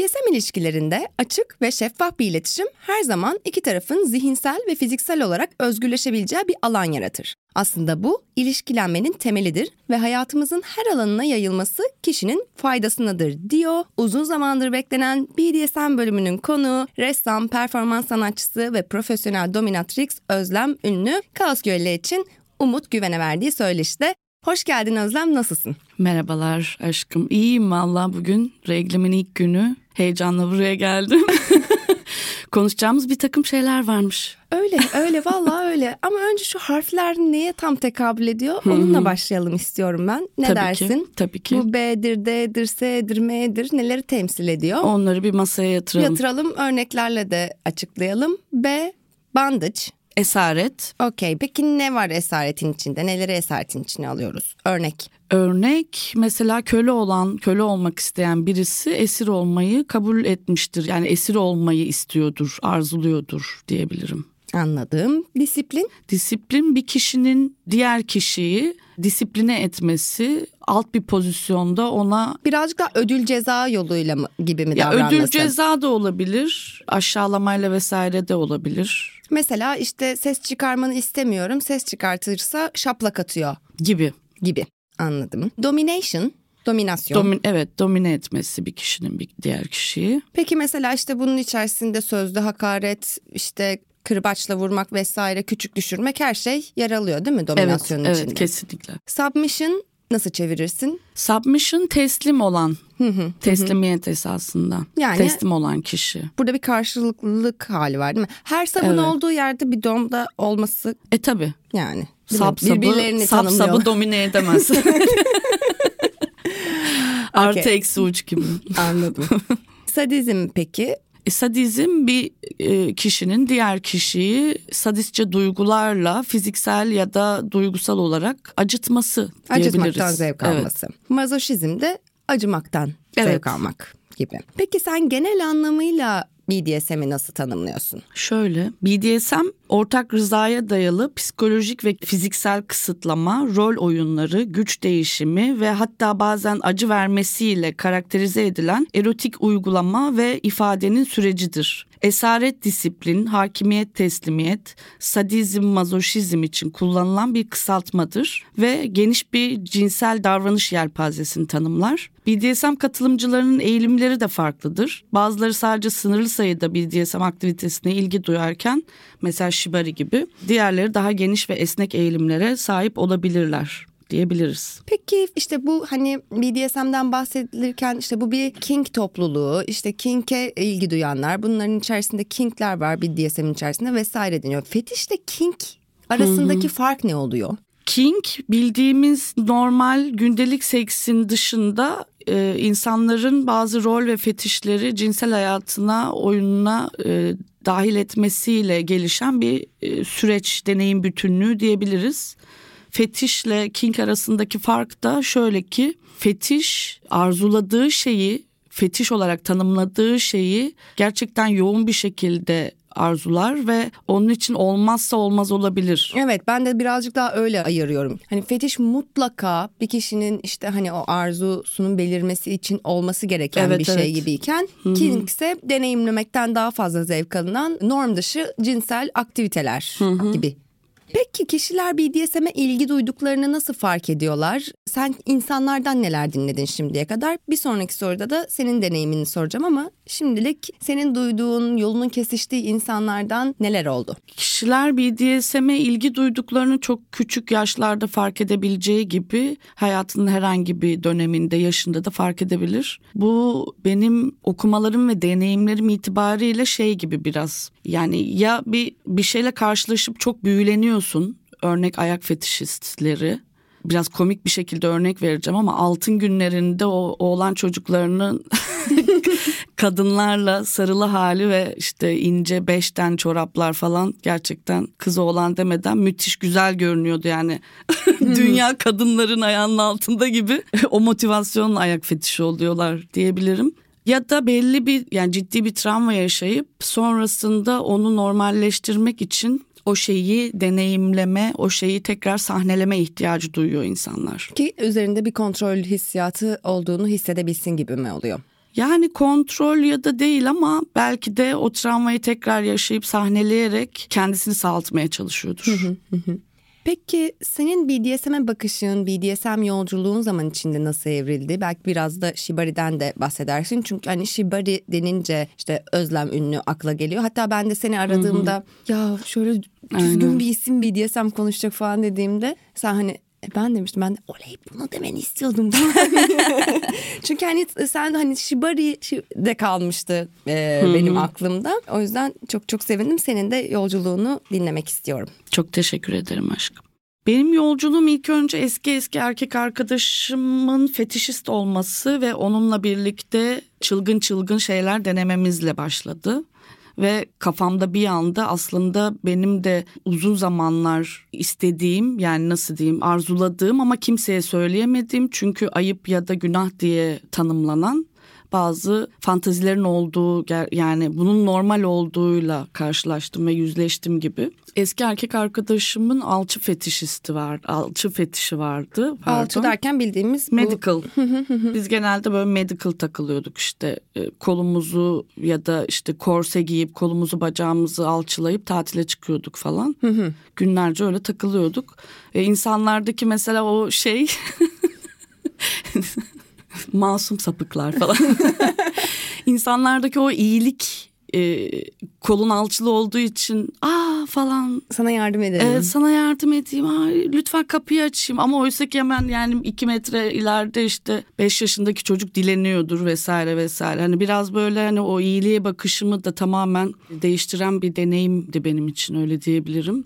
BDSM ilişkilerinde açık ve şeffaf bir iletişim her zaman iki tarafın zihinsel ve fiziksel olarak özgürleşebileceği bir alan yaratır. Aslında bu ilişkilenmenin temelidir ve hayatımızın her alanına yayılması kişinin faydasınadır diyor. Uzun zamandır beklenen BDSM bölümünün konuğu ressam, performans sanatçısı ve profesyonel dominatrix Özlem Ünlü Kaos Gölü için Umut Güven'e verdiği söyleşide Hoş geldin Özlem, nasılsın? Merhabalar aşkım. İyiyim valla bugün reglimin ilk günü. Heyecanla buraya geldim. Konuşacağımız bir takım şeyler varmış. Öyle öyle valla öyle ama önce şu harfler neye tam tekabül ediyor onunla başlayalım istiyorum ben. Ne tabii dersin? Ki, tabii ki. Bu B'dir, D'dir, S'dir, M'dir neleri temsil ediyor? Onları bir masaya yatıralım. Yatıralım örneklerle de açıklayalım. B, bandage. Esaret. Okey peki ne var esaretin içinde? Neleri esaretin içine alıyoruz? Örnek. Örnek mesela köle olan, köle olmak isteyen birisi esir olmayı kabul etmiştir. Yani esir olmayı istiyordur, arzuluyordur diyebilirim. Anladım. Disiplin? Disiplin bir kişinin diğer kişiyi disipline etmesi, alt bir pozisyonda ona birazcık daha ödül ceza yoluyla mı gibi mi ya davranması? Ödül ceza da olabilir, aşağılamayla vesaire de olabilir. Mesela işte ses çıkarmanı istemiyorum, ses çıkartırsa şaplak atıyor gibi gibi. Anladım. Domination Dominasyon. Domin, evet domine etmesi bir kişinin bir diğer kişiyi. Peki mesela işte bunun içerisinde sözlü hakaret, işte kırbaçla vurmak vesaire küçük düşürmek her şey yer alıyor değil mi dominasyonun evet, içinde? Evet kesinlikle. Submission nasıl çevirirsin? Submission teslim olan. Teslimiyet esasında. Yani, teslim olan kişi. Burada bir karşılıklılık hali var değil mi? Her sabun evet. olduğu yerde bir domda olması. E tabi. Yani. Sap sabı, sap sabı domine edemez. Artı okay. eksi uç gibi. Anladım. Sadizm peki? E, sadizm bir e, kişinin diğer kişiyi sadistçe duygularla fiziksel ya da duygusal olarak acıtması diyebiliriz. Acıtmaktan zevk alması. Evet. Mazoşizm de acımaktan evet. zevk almak gibi. Peki sen genel anlamıyla BDSM'i nasıl tanımlıyorsun? Şöyle, BDSM ortak rızaya dayalı psikolojik ve fiziksel kısıtlama, rol oyunları, güç değişimi ve hatta bazen acı vermesiyle karakterize edilen erotik uygulama ve ifadenin sürecidir. Esaret disiplin, hakimiyet teslimiyet, sadizm, mazoşizm için kullanılan bir kısaltmadır ve geniş bir cinsel davranış yelpazesini tanımlar. BDSM katılımcılarının eğilimleri de farklıdır. Bazıları sadece sınırlı sayıda BDSM aktivitesine ilgi duyarken mesela shibari gibi diğerleri daha geniş ve esnek eğilimlere sahip olabilirler diyebiliriz. Peki işte bu hani BDSM'den bahsedilirken işte bu bir king topluluğu işte king'e ilgi duyanlar bunların içerisinde kingler var BDSM'in içerisinde vesaire deniyor. Fetişle king arasındaki Hı-hı. fark ne oluyor? King bildiğimiz normal gündelik seksin dışında e, insanların bazı rol ve fetişleri cinsel hayatına, oyununa e, dahil etmesiyle gelişen bir e, süreç, deneyim bütünlüğü diyebiliriz. Fetişle king arasındaki fark da şöyle ki fetiş arzuladığı şeyi fetiş olarak tanımladığı şeyi gerçekten yoğun bir şekilde arzular ve onun için olmazsa olmaz olabilir. Evet ben de birazcık daha öyle ayırıyorum. Hani fetiş mutlaka bir kişinin işte hani o arzusunun belirmesi için olması gereken evet, bir şey evet. gibiyken Hı-hı. King ise deneyimlemekten daha fazla zevk alınan norm dışı cinsel aktiviteler Hı-hı. gibi Peki kişiler BDSM'e ilgi duyduklarını nasıl fark ediyorlar? Sen insanlardan neler dinledin şimdiye kadar? Bir sonraki soruda da senin deneyimini soracağım ama şimdilik senin duyduğun, yolunun kesiştiği insanlardan neler oldu? Kişiler BDSM'e ilgi duyduklarını çok küçük yaşlarda fark edebileceği gibi hayatının herhangi bir döneminde, yaşında da fark edebilir. Bu benim okumalarım ve deneyimlerim itibariyle şey gibi biraz. Yani ya bir bir şeyle karşılaşıp çok büyüleniyorsun. Örnek ayak fetişistleri biraz komik bir şekilde örnek vereceğim ama altın günlerinde o oğlan çocuklarının kadınlarla sarılı hali ve işte ince beşten çoraplar falan gerçekten kız oğlan demeden müthiş güzel görünüyordu yani. Dünya kadınların ayağının altında gibi o motivasyonla ayak fetişi oluyorlar diyebilirim. Ya da belli bir yani ciddi bir travma yaşayıp sonrasında onu normalleştirmek için o şeyi deneyimleme, o şeyi tekrar sahneleme ihtiyacı duyuyor insanlar. Ki üzerinde bir kontrol hissiyatı olduğunu hissedebilsin gibi mi oluyor? Yani kontrol ya da değil ama belki de o travmayı tekrar yaşayıp sahneleyerek kendisini sağaltmaya çalışıyordur. Peki senin BDSM'e bakışın, BDSM yolculuğun zaman içinde nasıl evrildi? Belki biraz da Shibari'den de bahsedersin. Çünkü hani Shibari denince işte Özlem ünlü akla geliyor. Hatta ben de seni aradığımda ya şöyle düzgün Aynen. bir isim BDSM konuşacak falan dediğimde sen hani e ben demiştim ben de oley bunu demeni istiyordum. Çünkü hani sen hani Shibari de kalmıştı e, benim aklımda. O yüzden çok çok sevindim. Senin de yolculuğunu dinlemek istiyorum. Çok teşekkür ederim aşkım. Benim yolculuğum ilk önce eski eski erkek arkadaşımın fetişist olması ve onunla birlikte çılgın çılgın şeyler denememizle başladı. Ve kafamda bir anda aslında benim de uzun zamanlar istediğim yani nasıl diyeyim arzuladığım ama kimseye söyleyemediğim çünkü ayıp ya da günah diye tanımlanan bazı fantazilerin olduğu yani bunun normal olduğuyla karşılaştım ve yüzleştim gibi. Eski erkek arkadaşımın alçı fetişisti var, alçı fetişi vardı. Pardon. Alçı derken bildiğimiz bu... medical. Biz genelde böyle medical takılıyorduk işte e, kolumuzu ya da işte korse giyip kolumuzu bacağımızı alçılayıp tatile çıkıyorduk falan. Günlerce öyle takılıyorduk. E, insanlardaki mesela o şey masum sapıklar falan. İnsanlardaki o iyilik e, kolun alçılı olduğu için aa falan sana yardım edelim. Evet sana yardım edeyim aa, lütfen kapıyı açayım ama oysa ki hemen yani iki metre ileride işte beş yaşındaki çocuk dileniyordur vesaire vesaire. Hani biraz böyle hani o iyiliğe bakışımı da tamamen değiştiren bir deneyimdi benim için öyle diyebilirim.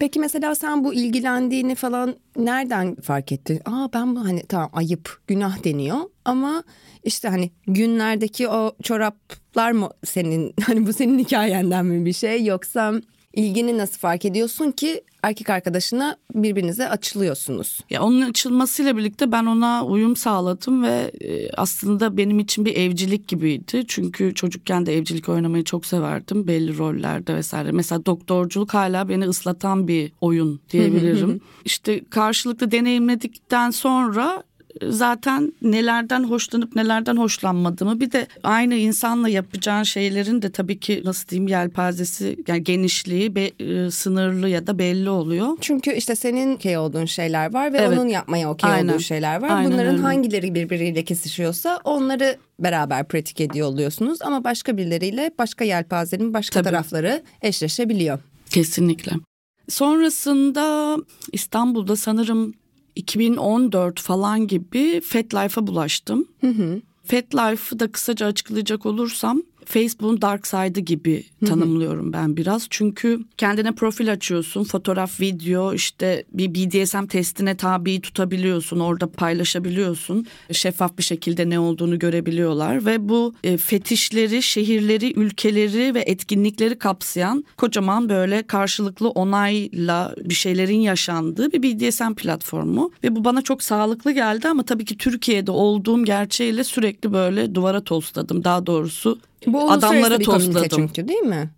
Peki mesela sen bu ilgilendiğini falan nereden fark ettin? Aa ben bu hani tamam ayıp, günah deniyor ama işte hani günlerdeki o çoraplar mı senin hani bu senin hikayenden mi bir şey yoksa ilgini nasıl fark ediyorsun ki erkek arkadaşına birbirinize açılıyorsunuz? Ya onun açılmasıyla birlikte ben ona uyum sağladım ve e, aslında benim için bir evcilik gibiydi. Çünkü çocukken de evcilik oynamayı çok severdim belli rollerde vesaire. Mesela doktorculuk hala beni ıslatan bir oyun diyebilirim. işte karşılıklı deneyimledikten sonra zaten nelerden hoşlanıp nelerden hoşlanmadığımı bir de aynı insanla yapacağın şeylerin de tabii ki nasıl diyeyim yelpazesi yani genişliği be, e, sınırlı ya da belli oluyor. Çünkü işte senin okey olduğun şeyler var ve Evet. onun yapmaya okey Aynen. olduğu şeyler var. Aynen Bunların öyle. hangileri birbiriyle kesişiyorsa onları beraber pratik ediyor oluyorsunuz ama başka birileriyle başka yelpazenin başka Tabii. tarafları eşleşebiliyor. Kesinlikle. Sonrasında İstanbul'da sanırım 2014 falan gibi FetLife'a bulaştım. FetLife'ı da kısaca açıklayacak olursam Facebook'un dark side'ı gibi tanımlıyorum ben biraz. Çünkü kendine profil açıyorsun, fotoğraf, video, işte bir BDSM testine tabi tutabiliyorsun, orada paylaşabiliyorsun. Şeffaf bir şekilde ne olduğunu görebiliyorlar ve bu e, fetişleri, şehirleri, ülkeleri ve etkinlikleri kapsayan kocaman böyle karşılıklı onayla bir şeylerin yaşandığı bir BDSM platformu ve bu bana çok sağlıklı geldi ama tabii ki Türkiye'de olduğum gerçeğiyle sürekli böyle duvara tosladım. Daha doğrusu Bu adamlara bir çünkü değil mi?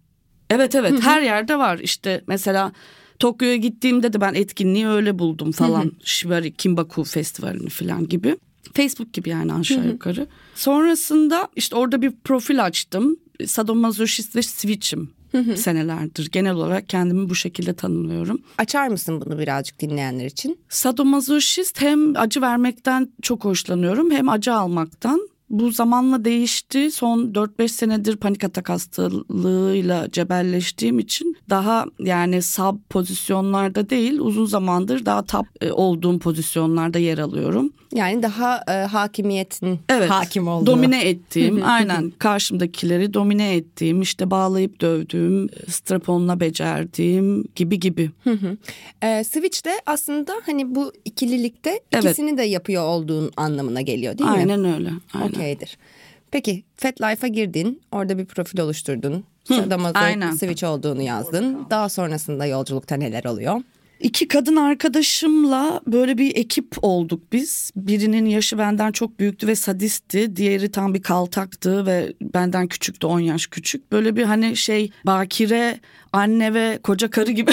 Evet evet her yerde var işte mesela Tokyo'ya gittiğimde de ben etkinliği öyle buldum falan. Shibari Kimbaku Festivali'ni falan gibi. Facebook gibi yani aşağı yukarı. Sonrasında işte orada bir profil açtım. Sadomasochist ve switch'im. senelerdir. Genel olarak kendimi bu şekilde tanımlıyorum. Açar mısın bunu birazcık dinleyenler için? Sadomazoşist hem acı vermekten çok hoşlanıyorum hem acı almaktan. Bu zamanla değişti. Son 4-5 senedir panik atak hastalığıyla cebelleştiğim için daha yani sub pozisyonlarda değil uzun zamandır daha top e, olduğum pozisyonlarda yer alıyorum. Yani daha e, hakimiyetin Evet. hakim olduğu. Domine ettiğim, aynen karşımdakileri domine ettiğim, işte bağlayıp dövdüğüm, straponla becerdiğim gibi gibi. E, switch de aslında hani bu ikililikte Evet. ikisini de yapıyor olduğun anlamına geliyor değil mi? Aynen öyle. Aynen. Okeydir. Peki FetLife'a girdin. Orada bir profil oluşturdun. Aynen. switch olduğunu yazdın. Daha sonrasında yolculukta neler oluyor? İki kadın arkadaşımla böyle bir ekip olduk biz. Birinin yaşı benden çok büyüktü ve sadistti. Diğeri tam bir kaltaktı ve benden küçüktü 10 yaş küçük. Böyle bir hani şey bakire anne ve koca karı gibi.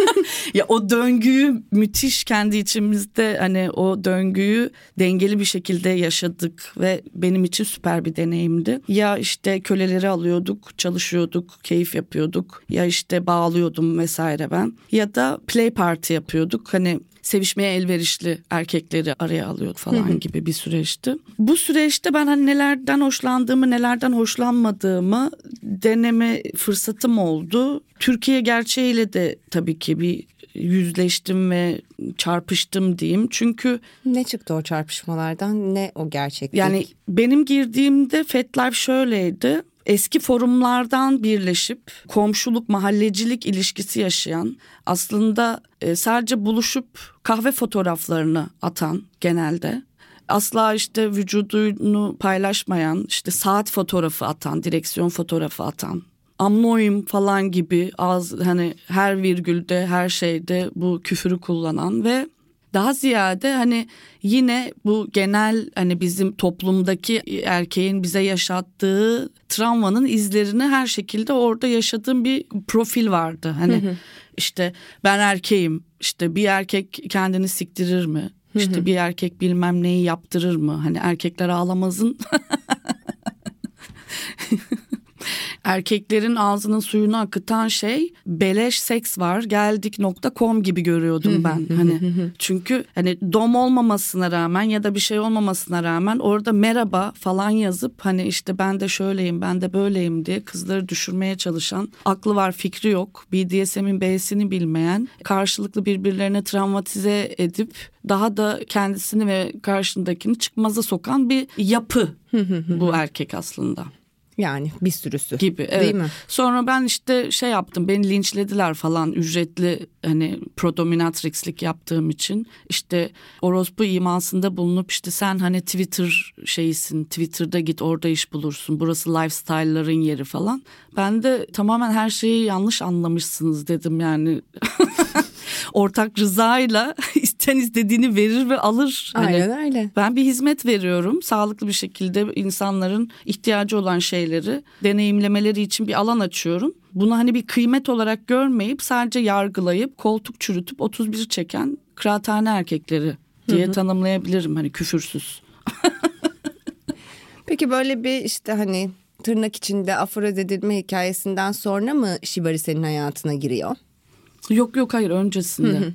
ya o döngüyü müthiş kendi içimizde hani o döngüyü dengeli bir şekilde yaşadık ve benim için süper bir deneyimdi. Ya işte köleleri alıyorduk, çalışıyorduk, keyif yapıyorduk. Ya işte bağlıyordum vesaire ben. Ya da play party yapıyorduk. Hani sevişmeye elverişli erkekleri araya alıyordu falan gibi bir süreçti. Bu süreçte ben hani nelerden hoşlandığımı, nelerden hoşlanmadığımı deneme fırsatım oldu. Türkiye gerçeğiyle de tabii ki bir yüzleştim ve çarpıştım diyeyim. Çünkü Ne çıktı o çarpışmalardan? Ne o gerçeklik? yani benim girdiğimde FetLife şöyleydi. Eski forumlardan birleşip komşuluk, mahallecilik ilişkisi yaşayan, aslında e, sadece buluşup kahve fotoğraflarını atan genelde. Asla işte vücudunu paylaşmayan, işte saat fotoğrafı atan, direksiyon fotoğrafı atan amnoyum falan gibi az hani her virgülde her şeyde bu küfürü kullanan ve daha ziyade hani yine bu genel hani bizim toplumdaki erkeğin bize yaşattığı travmanın izlerini her şekilde orada yaşadığım bir profil vardı. Hani işte ben erkeğim işte bir erkek kendini siktirir mi? İşte bir erkek bilmem neyi yaptırır mı? Hani erkekler ağlamazın erkeklerin ağzının suyunu akıtan şey beleş seks var geldik.com gibi görüyordum ben. Hani çünkü hani dom olmamasına rağmen ya da bir şey olmamasına rağmen orada merhaba falan yazıp hani işte ben de şöyleyim ben de böyleyim diye kızları düşürmeye çalışan aklı var fikri yok BDSM'in B'sini bilmeyen karşılıklı birbirlerine travmatize edip daha da kendisini ve karşındakini çıkmaza sokan bir yapı bu erkek aslında yani bir sürüsü. gibi. Evet. Değil mi? Sonra ben işte şey yaptım beni linçlediler falan ücretli hani prodominatrixlik yaptığım için işte orospu imasında bulunup işte sen hani Twitter şeyisin Twitter'da git orada iş bulursun burası lifestyle'ların yeri falan. Ben de tamamen her şeyi yanlış anlamışsınız dedim yani. Ortak rızayla isten istediğini verir ve alır. Hani Aynen öyle. ben bir hizmet veriyorum. Sağlıklı bir şekilde insanların ihtiyacı olan şeyleri deneyimlemeleri için bir alan açıyorum. Bunu hani bir kıymet olarak görmeyip sadece yargılayıp koltuk çürütüp 31 çeken kıraathane erkekleri diye tanımlayabilirim hani küfürsüz. Peki böyle bir işte hani tırnak içinde aforoz edilme hikayesinden sonra mı Shibari senin hayatına giriyor? Yok yok hayır öncesinde.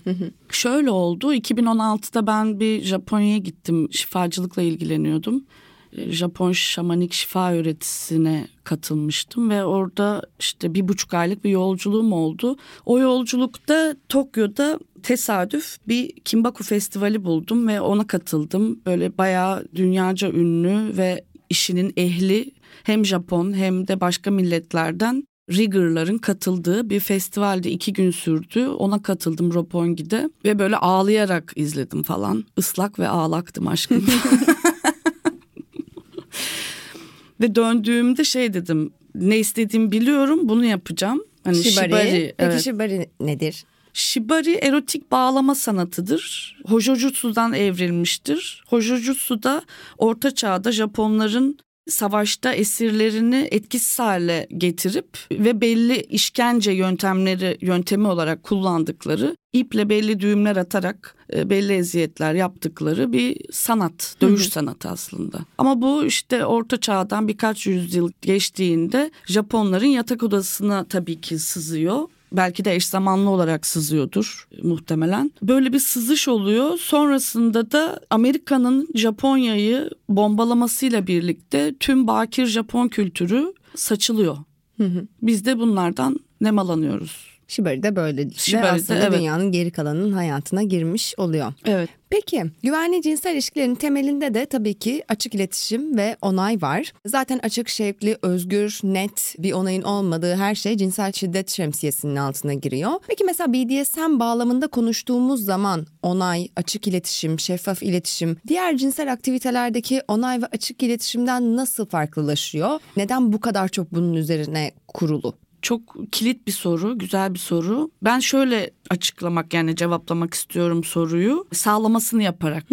Şöyle oldu 2016'da ben bir Japonya'ya gittim şifacılıkla ilgileniyordum. E, Japon şamanik şifa öğretisine katılmıştım ve orada işte bir buçuk aylık bir yolculuğum oldu. O yolculukta Tokyo'da tesadüf bir Kimbaku Festivali buldum ve ona katıldım. Böyle bayağı dünyaca ünlü ve işinin ehli hem Japon hem de başka milletlerden Rigger'ların katıldığı bir festivalde iki gün sürdü. Ona katıldım Roppongi'de ve böyle ağlayarak izledim falan. Islak ve ağlaktım aşkım. ve döndüğümde şey dedim ne istediğimi biliyorum bunu yapacağım. Hani Shibari. shibari, Peki evet. Shibari nedir? Shibari erotik bağlama sanatıdır. Hojojutsu'dan evrilmiştir. Hojojutsu da orta çağda Japonların savaşta esirlerini etkisiz hale getirip ve belli işkence yöntemleri yöntemi olarak kullandıkları iple belli düğümler atarak e, belli eziyetler yaptıkları bir sanat, dövüş hı hı. sanatı aslında. Ama bu işte orta çağdan birkaç yüzyıl geçtiğinde Japonların yatak odasına tabii ki sızıyor belki de eş zamanlı olarak sızıyordur muhtemelen. Böyle bir sızış oluyor. Sonrasında da Amerika'nın Japonya'yı bombalamasıyla birlikte tüm bakir Japon kültürü saçılıyor. Hı hı. Biz de bunlardan nemalanıyoruz. Shibari de böyle Shibari aslında evet. dünyanın geri kalanının hayatına girmiş oluyor. Evet. Peki güvenli cinsel ilişkilerin temelinde de tabii ki açık iletişim ve onay var. Zaten açık, şevkli, özgür, net bir onayın olmadığı her şey cinsel şiddet şemsiyesinin altına giriyor. Peki mesela BDSM bağlamında konuştuğumuz zaman onay, açık iletişim, şeffaf iletişim diğer cinsel aktivitelerdeki onay ve açık iletişimden nasıl farklılaşıyor? Neden bu kadar çok bunun üzerine kurulu? Çok kilit bir soru, güzel bir soru. Ben şöyle açıklamak yani cevaplamak istiyorum soruyu. Sağlamasını yaparak.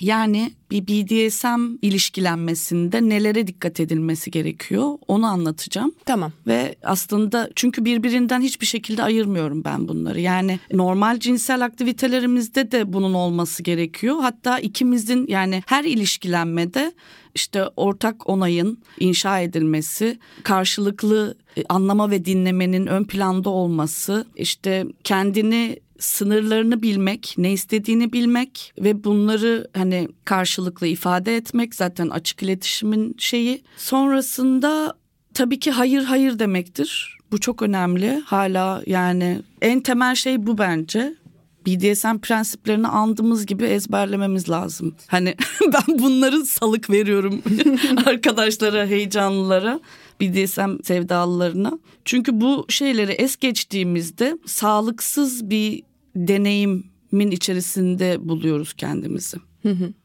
Yani bir BDSM ilişkilenmesinde nelere dikkat edilmesi gerekiyor onu anlatacağım. Tamam. Ve aslında çünkü birbirinden hiçbir şekilde ayırmıyorum ben bunları. Yani normal cinsel aktivitelerimizde de bunun olması gerekiyor. Hatta ikimizin yani her ilişkilenmede işte ortak onayın inşa edilmesi, karşılıklı e, anlama ve dinlemenin ön planda olması, işte kendini sınırlarını bilmek, ne istediğini bilmek ve bunları hani karşılıklı ifade etmek zaten açık iletişimin şeyi. Sonrasında tabii ki hayır hayır demektir. Bu çok önemli. Hala yani en temel şey bu bence. BDSM prensiplerini andığımız gibi ezberlememiz lazım. Hani ben bunları salık veriyorum arkadaşlara, heyecanlılara. BDSM sevdalılarına. Çünkü bu şeyleri es geçtiğimizde sağlıksız bir deneyimin içerisinde buluyoruz kendimizi.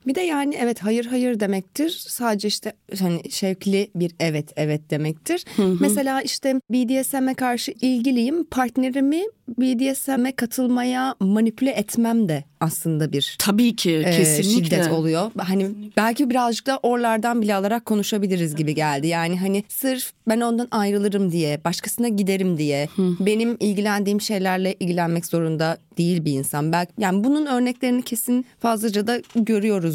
Bir de yani evet hayır hayır demektir. Sadece işte hani şevkli bir evet evet demektir. Mesela işte BDSM'e karşı ilgiliyim. Partnerimi BDSM'e katılmaya manipüle etmem de aslında bir tabii ki e, kesinlikle şiddet oluyor. Hani belki birazcık da oralardan bile alarak konuşabiliriz gibi geldi. Yani hani sırf ben ondan ayrılırım diye, başkasına giderim diye benim ilgilendiğim şeylerle ilgilenmek zorunda değil bir insan. Belki yani bunun örneklerini kesin fazlaca da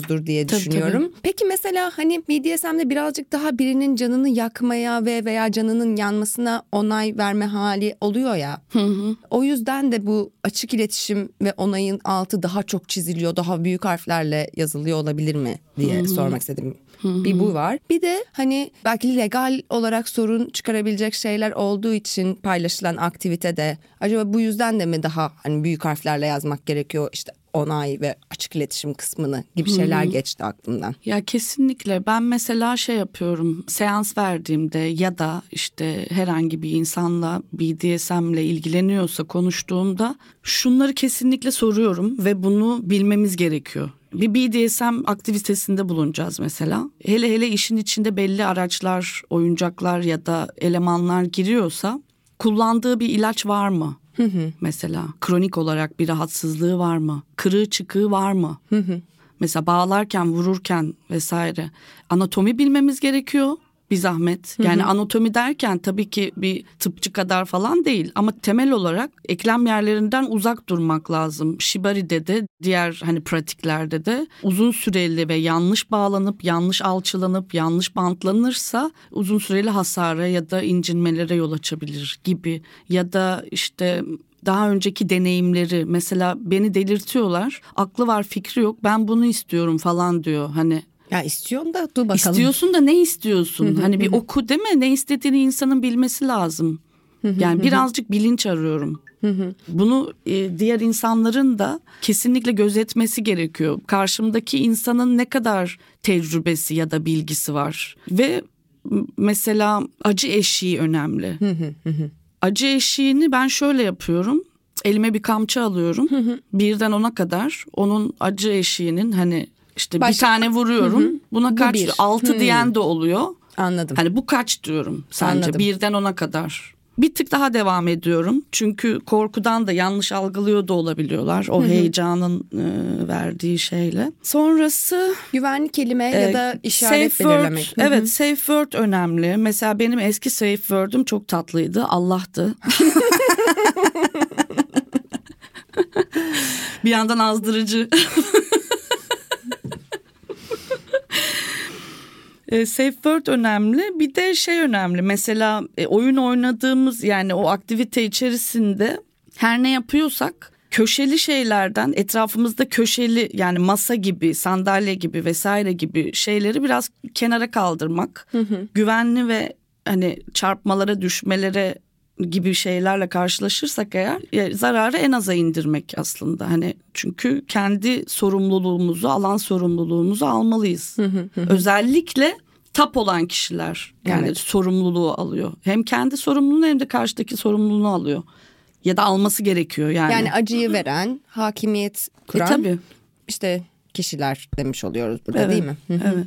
görüyoruzdur diye düşünüyorum. Tabii. Peki mesela hani BDSM'de birazcık daha birinin canını yakmaya ve veya canının yanmasına onay verme hali oluyor ya. Hı hı. O yüzden de bu açık iletişim ve onayın altı daha çok çiziliyor, daha büyük harflerle yazılıyor olabilir mi diye hı hı. sormak istedim. Bir bu var. Bir de hani belki legal olarak sorun çıkarabilecek şeyler olduğu için paylaşılan aktivitede acaba bu yüzden de mi daha hani büyük harflerle yazmak gerekiyor işte onay ve açık iletişim kısmını gibi şeyler hmm. geçti aklımdan. Ya kesinlikle ben mesela şey yapıyorum seans verdiğimde ya da işte herhangi bir insanla BDSM ile ilgileniyorsa konuştuğumda şunları kesinlikle soruyorum ve bunu bilmemiz gerekiyor. Bir BDSM aktivitesinde bulunacağız mesela. Hele hele işin içinde belli araçlar, oyuncaklar ya da elemanlar giriyorsa kullandığı bir ilaç var mı? Hı hı. Mesela kronik olarak bir rahatsızlığı var mı? Kırığı çıkığı var mı? Hı hı. Mesela bağlarken, vururken vesaire anatomi bilmemiz gerekiyor bir zahmet. Yani hı hı. anatomi derken tabii ki bir tıpçı kadar falan değil ama temel olarak eklem yerlerinden uzak durmak lazım. Shibari'de de diğer hani pratiklerde de uzun süreli ve yanlış bağlanıp yanlış alçılanıp yanlış bantlanırsa uzun süreli hasara ya da incinmelere yol açabilir gibi ya da işte daha önceki deneyimleri mesela beni delirtiyorlar. Aklı var fikri yok ben bunu istiyorum falan diyor. Hani ya istiyorsun da dur bakalım. İstiyorsun da ne istiyorsun? hani bir oku değil mi? Ne istediğini insanın bilmesi lazım. Yani birazcık bilinç arıyorum. Bunu e, diğer insanların da kesinlikle gözetmesi gerekiyor. Karşımdaki insanın ne kadar tecrübesi ya da bilgisi var. Ve mesela acı eşiği önemli. acı eşiğini ben şöyle yapıyorum. Elime bir kamçı alıyorum. Birden ona kadar onun acı eşiğinin hani işte Başka... bir tane vuruyorum. Hı-hı. Buna kaç bir. altı Hı-hı. diyen de oluyor. Anladım. Hani bu kaç diyorum sence Anladım. birden ona kadar. bir tık daha devam ediyorum. Çünkü korkudan da yanlış algılıyor da olabiliyorlar. O heyecanın e, verdiği şeyle. Sonrası Güvenli kelime e, ya da işaret safe belirlemek. Hı hı. Evet safe word önemli. Mesela benim eski safe word'üm çok tatlıydı. Allah'tı. bir yandan azdırıcı. E, safe word önemli. Bir de şey önemli. Mesela e, oyun oynadığımız yani o aktivite içerisinde her ne yapıyorsak köşeli şeylerden etrafımızda köşeli yani masa gibi, sandalye gibi vesaire gibi şeyleri biraz kenara kaldırmak. Güvenli ve hani çarpmalara, düşmelere gibi şeylerle karşılaşırsak eğer ya, zararı en aza indirmek aslında. Hani çünkü kendi sorumluluğumuzu, alan sorumluluğumuzu almalıyız. Özellikle tap olan kişiler yani Evet. sorumluluğu alıyor. Hem kendi sorumluluğunu hem de karşıdaki sorumluluğunu alıyor. Ya da alması gerekiyor yani. Yani acıyı veren, hakimiyet e, kuran tabii. işte kişiler demiş oluyoruz burada Evet, değil mi? Evet.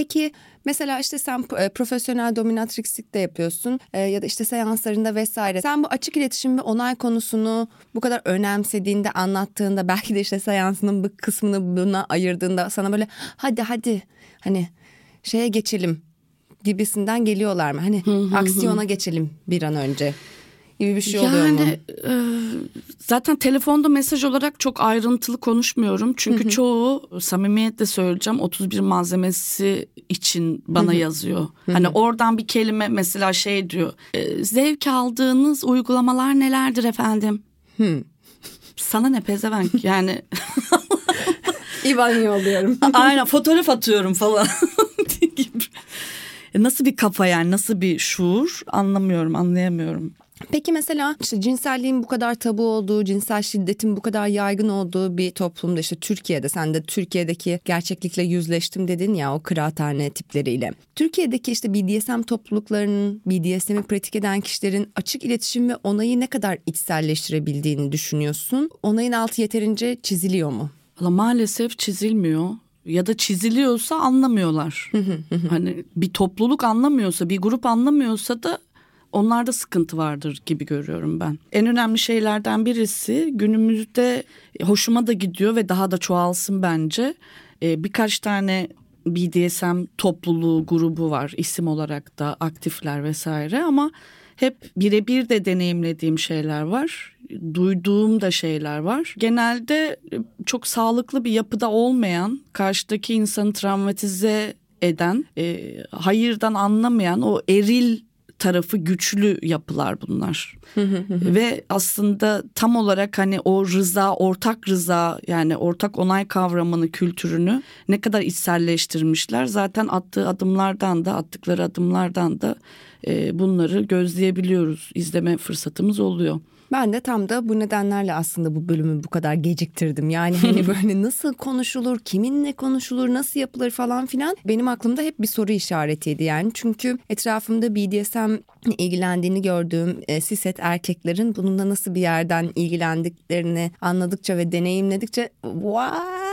Peki mesela işte sen e, profesyonel dominatrixlik de yapıyorsun e, ya da işte seanslarında vesaire. Sen bu açık iletişim ve onay konusunu bu kadar önemsediğinde anlattığında belki de işte seansının bu kısmını buna ayırdığında sana böyle hadi hadi hani şeye geçelim gibisinden geliyorlar mı? Hani aksiyona geçelim bir an önce gibi bir şey oluyor mu? Yani e, zaten telefonda mesaj olarak çok ayrıntılı konuşmuyorum. Çünkü çoğu samimiyetle söyleyeceğim 31 malzemesi için bana yazıyor. Hani oradan bir kelime mesela şey diyor. e, zevk aldığınız uygulamalar nelerdir efendim? Sana ne pezevenk yani İvan yolluyorum. aynen fotoğraf atıyorum falan gibi. E, Nasıl bir kafa yani nasıl bir şuur anlamıyorum anlayamıyorum. Peki mesela işte cinselliğin bu kadar tabu olduğu, cinsel şiddetin bu kadar yaygın olduğu bir toplumda işte Türkiye'de sen de Türkiye'deki gerçeklikle yüzleştim dedin ya o kıraathane tipleriyle. Türkiye'deki işte BDSM topluluklarının, BDSM'i pratik eden kişilerin açık iletişim ve onayı ne kadar içselleştirebildiğini düşünüyorsun? Onayın altı yeterince çiziliyor mu? Valla maalesef çizilmiyor ya da çiziliyorsa anlamıyorlar. hani bir topluluk anlamıyorsa, bir grup anlamıyorsa da onlarda sıkıntı vardır gibi görüyorum ben. En önemli şeylerden birisi günümüzde hoşuma da gidiyor ve daha da çoğalsın bence. Ee, birkaç tane BDSM topluluğu grubu var isim olarak da aktifler vesaire ama hep birebir de deneyimlediğim şeyler var. Duyduğum da şeyler var. Genelde e, çok sağlıklı bir yapıda olmayan, karşıdaki insanı travmatize eden, e, hayırdan anlamayan o eril tarafı güçlü yapılar bunlar. Ve aslında tam olarak hani o rıza, ortak rıza yani ortak onay kavramını, kültürünü ne kadar içselleştirmişler. Zaten attığı adımlardan da, attıkları adımlardan da e, bunları gözleyebiliyoruz. izleme fırsatımız oluyor. Ben de tam da bu nedenlerle aslında bu bölümü bu kadar geciktirdim. Yani hani böyle nasıl konuşulur, kiminle konuşulur, nasıl yapılır falan filan. Benim aklımda hep bir soru işaretiydi yani. Çünkü etrafımda BDSM ilgilendiğini gördüğüm e, siset erkeklerin bununla nasıl bir yerden ilgilendiklerini anladıkça ve deneyimledikçe what?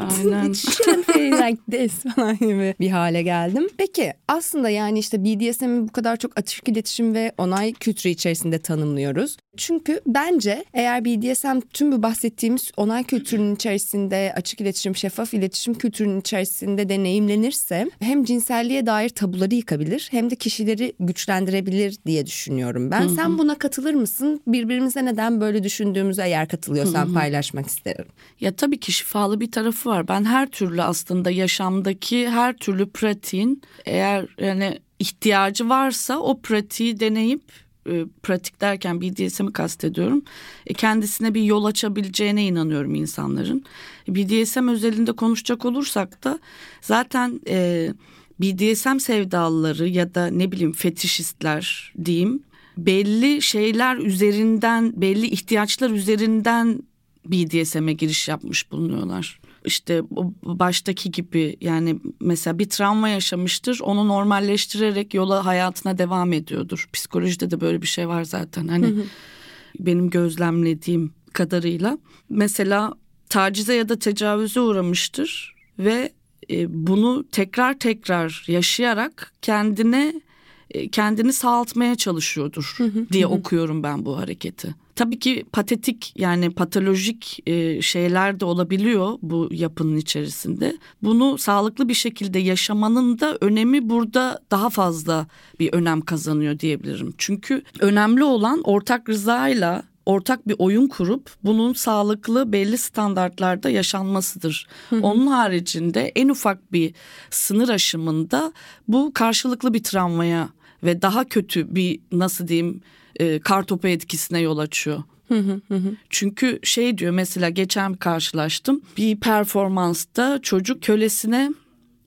Aynen. Shouldn't be like this falan gibi bir hale geldim. Peki aslında yani işte BDSM'i bu kadar çok açık iletişim ve onay kültürü içerisinde tanımlıyoruz. Çünkü bence eğer BDSM tüm bu bahsettiğimiz onay kültürünün içerisinde açık iletişim, şeffaf iletişim kültürünün içerisinde deneyimlenirse hem cinselliğe dair tabuları yıkabilir hem de kişileri güçlendirebilir diye düşünüyorum ben. Sen buna katılır mısın? Birbirimize neden böyle düşündüğümüzü eğer katılıyorsan paylaşmak isterim. Ya tabii ki şifalı bir tarafı var. Ben her türlü aslında yaşamdaki her türlü pratiğin eğer yani ihtiyacı varsa o pratiği deneyip e, pratik derken BDSM'i kastediyorum. E, kendisine bir yol açabileceğine inanıyorum insanların. BDSM özelinde konuşacak olursak da zaten e, BDSM sevdalıları ya da ne bileyim fetişistler diyeyim belli şeyler üzerinden belli ihtiyaçlar üzerinden BDSM'e giriş yapmış bulunuyorlar. İşte baştaki gibi yani mesela bir travma yaşamıştır onu normalleştirerek yola hayatına devam ediyordur. Psikolojide de böyle bir şey var zaten hani benim gözlemlediğim kadarıyla. Mesela tacize ya da tecavüze uğramıştır ve e, bunu tekrar tekrar yaşayarak kendine kendini sağaltmaya çalışıyordur diye okuyorum ben bu hareketi. Tabii ki patetik yani patolojik e, şeyler de olabiliyor bu yapının içerisinde. Bunu sağlıklı bir şekilde yaşamanın da önemi burada daha fazla bir önem kazanıyor diyebilirim. Çünkü önemli olan ortak rızayla ortak bir oyun kurup bunun sağlıklı belli standartlarda yaşanmasıdır. Onun haricinde en ufak bir sınır aşımında bu karşılıklı bir travmaya ve daha kötü bir nasıl diyeyim e, kartopu etkisine yol açıyor. Çünkü şey diyor mesela geçen karşılaştım bir performansta çocuk kölesine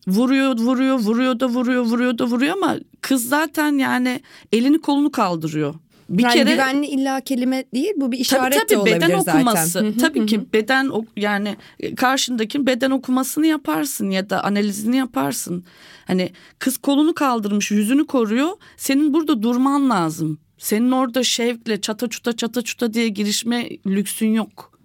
vuruyor vuruyor vuruyor da vuruyor vuruyor da vuruyor ama kız zaten yani elini kolunu kaldırıyor. Bir yani kere güvenli illa kelime değil bu bir işaret tabii, tabii, de olabilir beden okuması. zaten. tabii ki beden yani karşındaki beden okumasını yaparsın ya da analizini yaparsın. Hani kız kolunu kaldırmış yüzünü koruyor. Senin burada durman lazım. Senin orada şevkle çata çuta çata çuta diye girişme lüksün yok.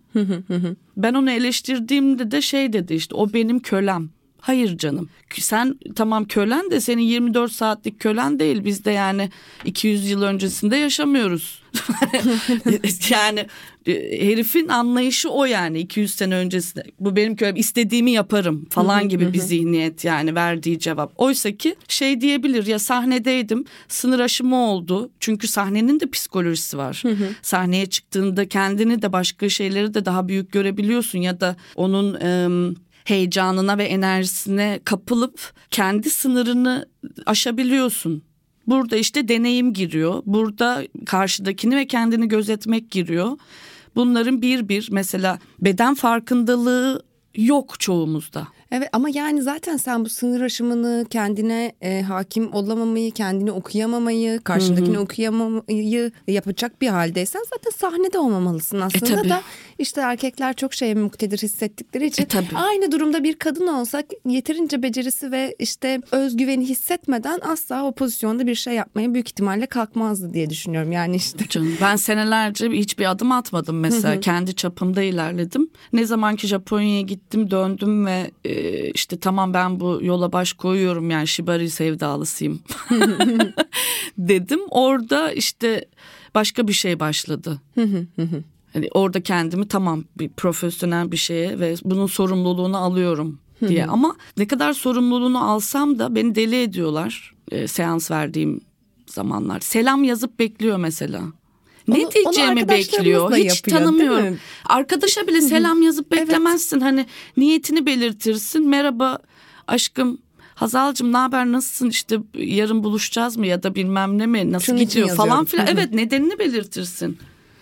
ben onu eleştirdiğimde de şey dedi işte o benim kölem. Hayır canım. Sen tamam kölen de senin 24 saatlik kölen değil. Biz de yani 200 yıl öncesinde yaşamıyoruz. yani e, herifin anlayışı o yani 200 sene öncesinde. Bu benim kölem istediğimi yaparım falan gibi bir zihniyet yani verdiği cevap. Oysa ki şey diyebilir ya sahnedeydim sınır aşımı oldu. Çünkü sahnenin de psikolojisi var. Sahneye çıktığında kendini de başka şeyleri de daha büyük görebiliyorsun ya da onun... Iı, heyecanına ve enerjisine kapılıp kendi sınırını aşabiliyorsun. Burada işte deneyim giriyor. Burada karşıdakini ve kendini gözetmek giriyor. Bunların bir bir mesela beden farkındalığı yok çoğumuzda. Evet ama yani zaten sen bu sınır aşımını kendine e, hakim olamamayı, kendini okuyamamayı, karşındakini Hı-hı. okuyamamayı yapacak bir haldeysen zaten sahnede olmamalısın aslında e, da işte erkekler çok şey muktedir hissettikleri için e, aynı durumda bir kadın olsak yeterince becerisi ve işte özgüveni hissetmeden asla o pozisyonda bir şey yapmaya büyük ihtimalle kalkmazdı diye düşünüyorum yani işte. Canım, ben senelerce hiçbir adım atmadım mesela kendi çapımda ilerledim. Ne zaman ki Japonya'ya gittim döndüm ve e, işte tamam ben bu yola baş koyuyorum yani Shibari sevdalısıyım dedim. Orada işte başka bir şey başladı. Hani orada kendimi tamam bir profesyonel bir şeye ve bunun sorumluluğunu alıyorum diye. Ama ne kadar sorumluluğunu alsam da beni deli ediyorlar e, seans verdiğim zamanlar. Selam yazıp bekliyor mesela. Ne onu, diyeceğimi onu bekliyor. Hiç yapıyor, tanımıyorum. Arkadaşa bile selam yazıp beklemezsin. Evet. Hani niyetini belirtirsin. Merhaba aşkım Hazalcığım ne haber nasılsın işte yarın buluşacağız mı ya da bilmem ne mi nasıl Şunun gidiyor falan filan. Evet nedenini belirtirsin.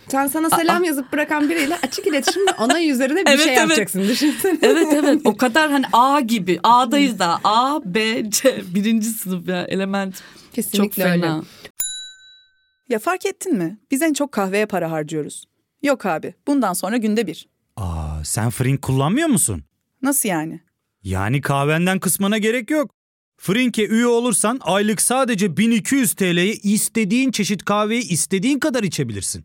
Sen sana selam Aa. yazıp bırakan biriyle açık iletişimde ona üzerine bir evet, şey evet. yapacaksın düşünsene. Evet evet o kadar hani A gibi A'dayız da A, B, C birinci sınıf ya element. Kesinlikle Çok fena. öyle. Ya fark ettin mi? Biz en çok kahveye para harcıyoruz. Yok abi bundan sonra günde bir. Aa sen Frink kullanmıyor musun? Nasıl yani? Yani kahvenden kısmına gerek yok. Frink'e üye olursan aylık sadece 1200 TL'ye istediğin çeşit kahveyi istediğin kadar içebilirsin.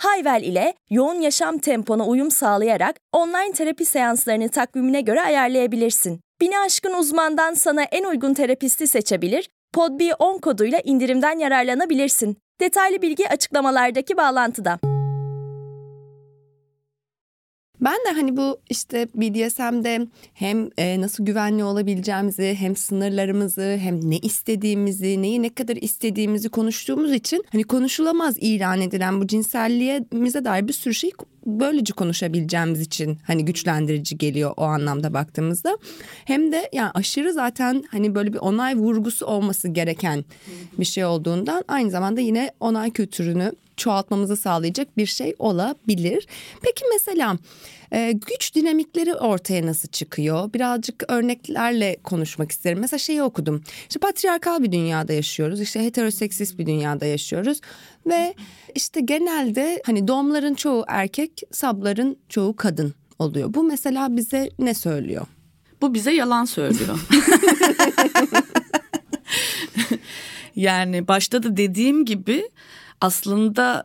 Hayvel ile yoğun yaşam tempona uyum sağlayarak online terapi seanslarını takvimine göre ayarlayabilirsin. Bini aşkın uzmandan sana en uygun terapisti seçebilir, PodB10 koduyla indirimden yararlanabilirsin. Detaylı bilgi açıklamalardaki bağlantıda. Ben de hani bu işte BDSM'de hem e, nasıl güvenli olabileceğimizi hem sınırlarımızı hem ne istediğimizi neyi ne kadar istediğimizi konuştuğumuz için hani konuşulamaz ilan edilen bu cinselliğimize dair bir sürü şey böylece konuşabileceğimiz için hani güçlendirici geliyor o anlamda baktığımızda. Hem de yani aşırı zaten hani böyle bir onay vurgusu olması gereken bir şey olduğundan aynı zamanda yine onay kültürünü çoğaltmamızı sağlayacak bir şey olabilir. Peki mesela e, güç dinamikleri ortaya nasıl çıkıyor? Birazcık örneklerle konuşmak isterim. Mesela şeyi okudum. İşte patriarkal bir dünyada yaşıyoruz. İşte heteroseksist bir dünyada yaşıyoruz. Ve işte genelde hani doğumların çoğu erkek, sabların çoğu kadın oluyor. Bu mesela bize ne söylüyor? Bu bize yalan söylüyor. yani başta da dediğim gibi aslında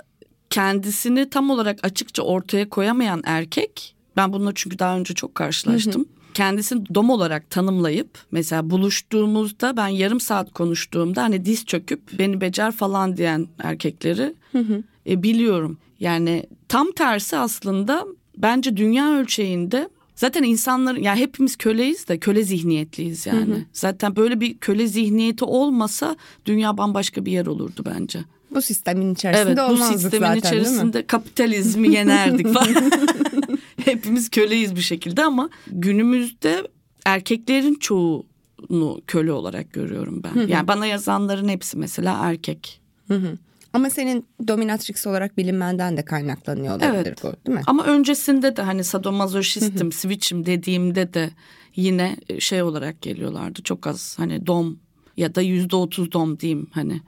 kendisini tam olarak açıkça ortaya koyamayan erkek ben bununla çünkü daha önce çok karşılaştım. Hı hı. Kendisini dom olarak tanımlayıp mesela buluştuğumuzda ben yarım saat konuştuğumda hani diz çöküp beni becer falan diyen erkekleri hı hı. E, biliyorum. Yani tam tersi aslında bence dünya ölçeğinde Zaten insanlar yani hepimiz köleyiz de köle zihniyetliyiz yani. Hı hı. Zaten böyle bir köle zihniyeti olmasa dünya bambaşka bir yer olurdu bence. Bu sistemin içerisinde evet, olmazdık zaten bu sistemin içerisinde kapitalizmi yenerdik falan. hepimiz köleyiz bir şekilde ama günümüzde erkeklerin çoğunu köle olarak görüyorum ben. Hı hı. Yani bana yazanların hepsi mesela erkek. Hı hı. Ama senin dominatrix olarak bilinmenden de kaynaklanıyor olabilir evet. bu değil mi? Ama öncesinde de hani sadomazoşistim, switch'im dediğimde de yine e, şey olarak geliyorlardı. Çok az hani dom ya da yüzde otuz dom diyeyim hani.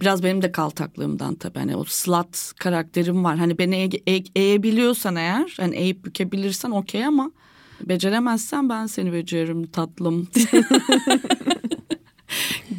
Biraz benim de kaltaklığımdan tabii hani o slut karakterim var. Hani beni e, e, eğebiliyorsan eğer hani eğip bükebilirsen okey ama beceremezsen ben seni beceririm tatlım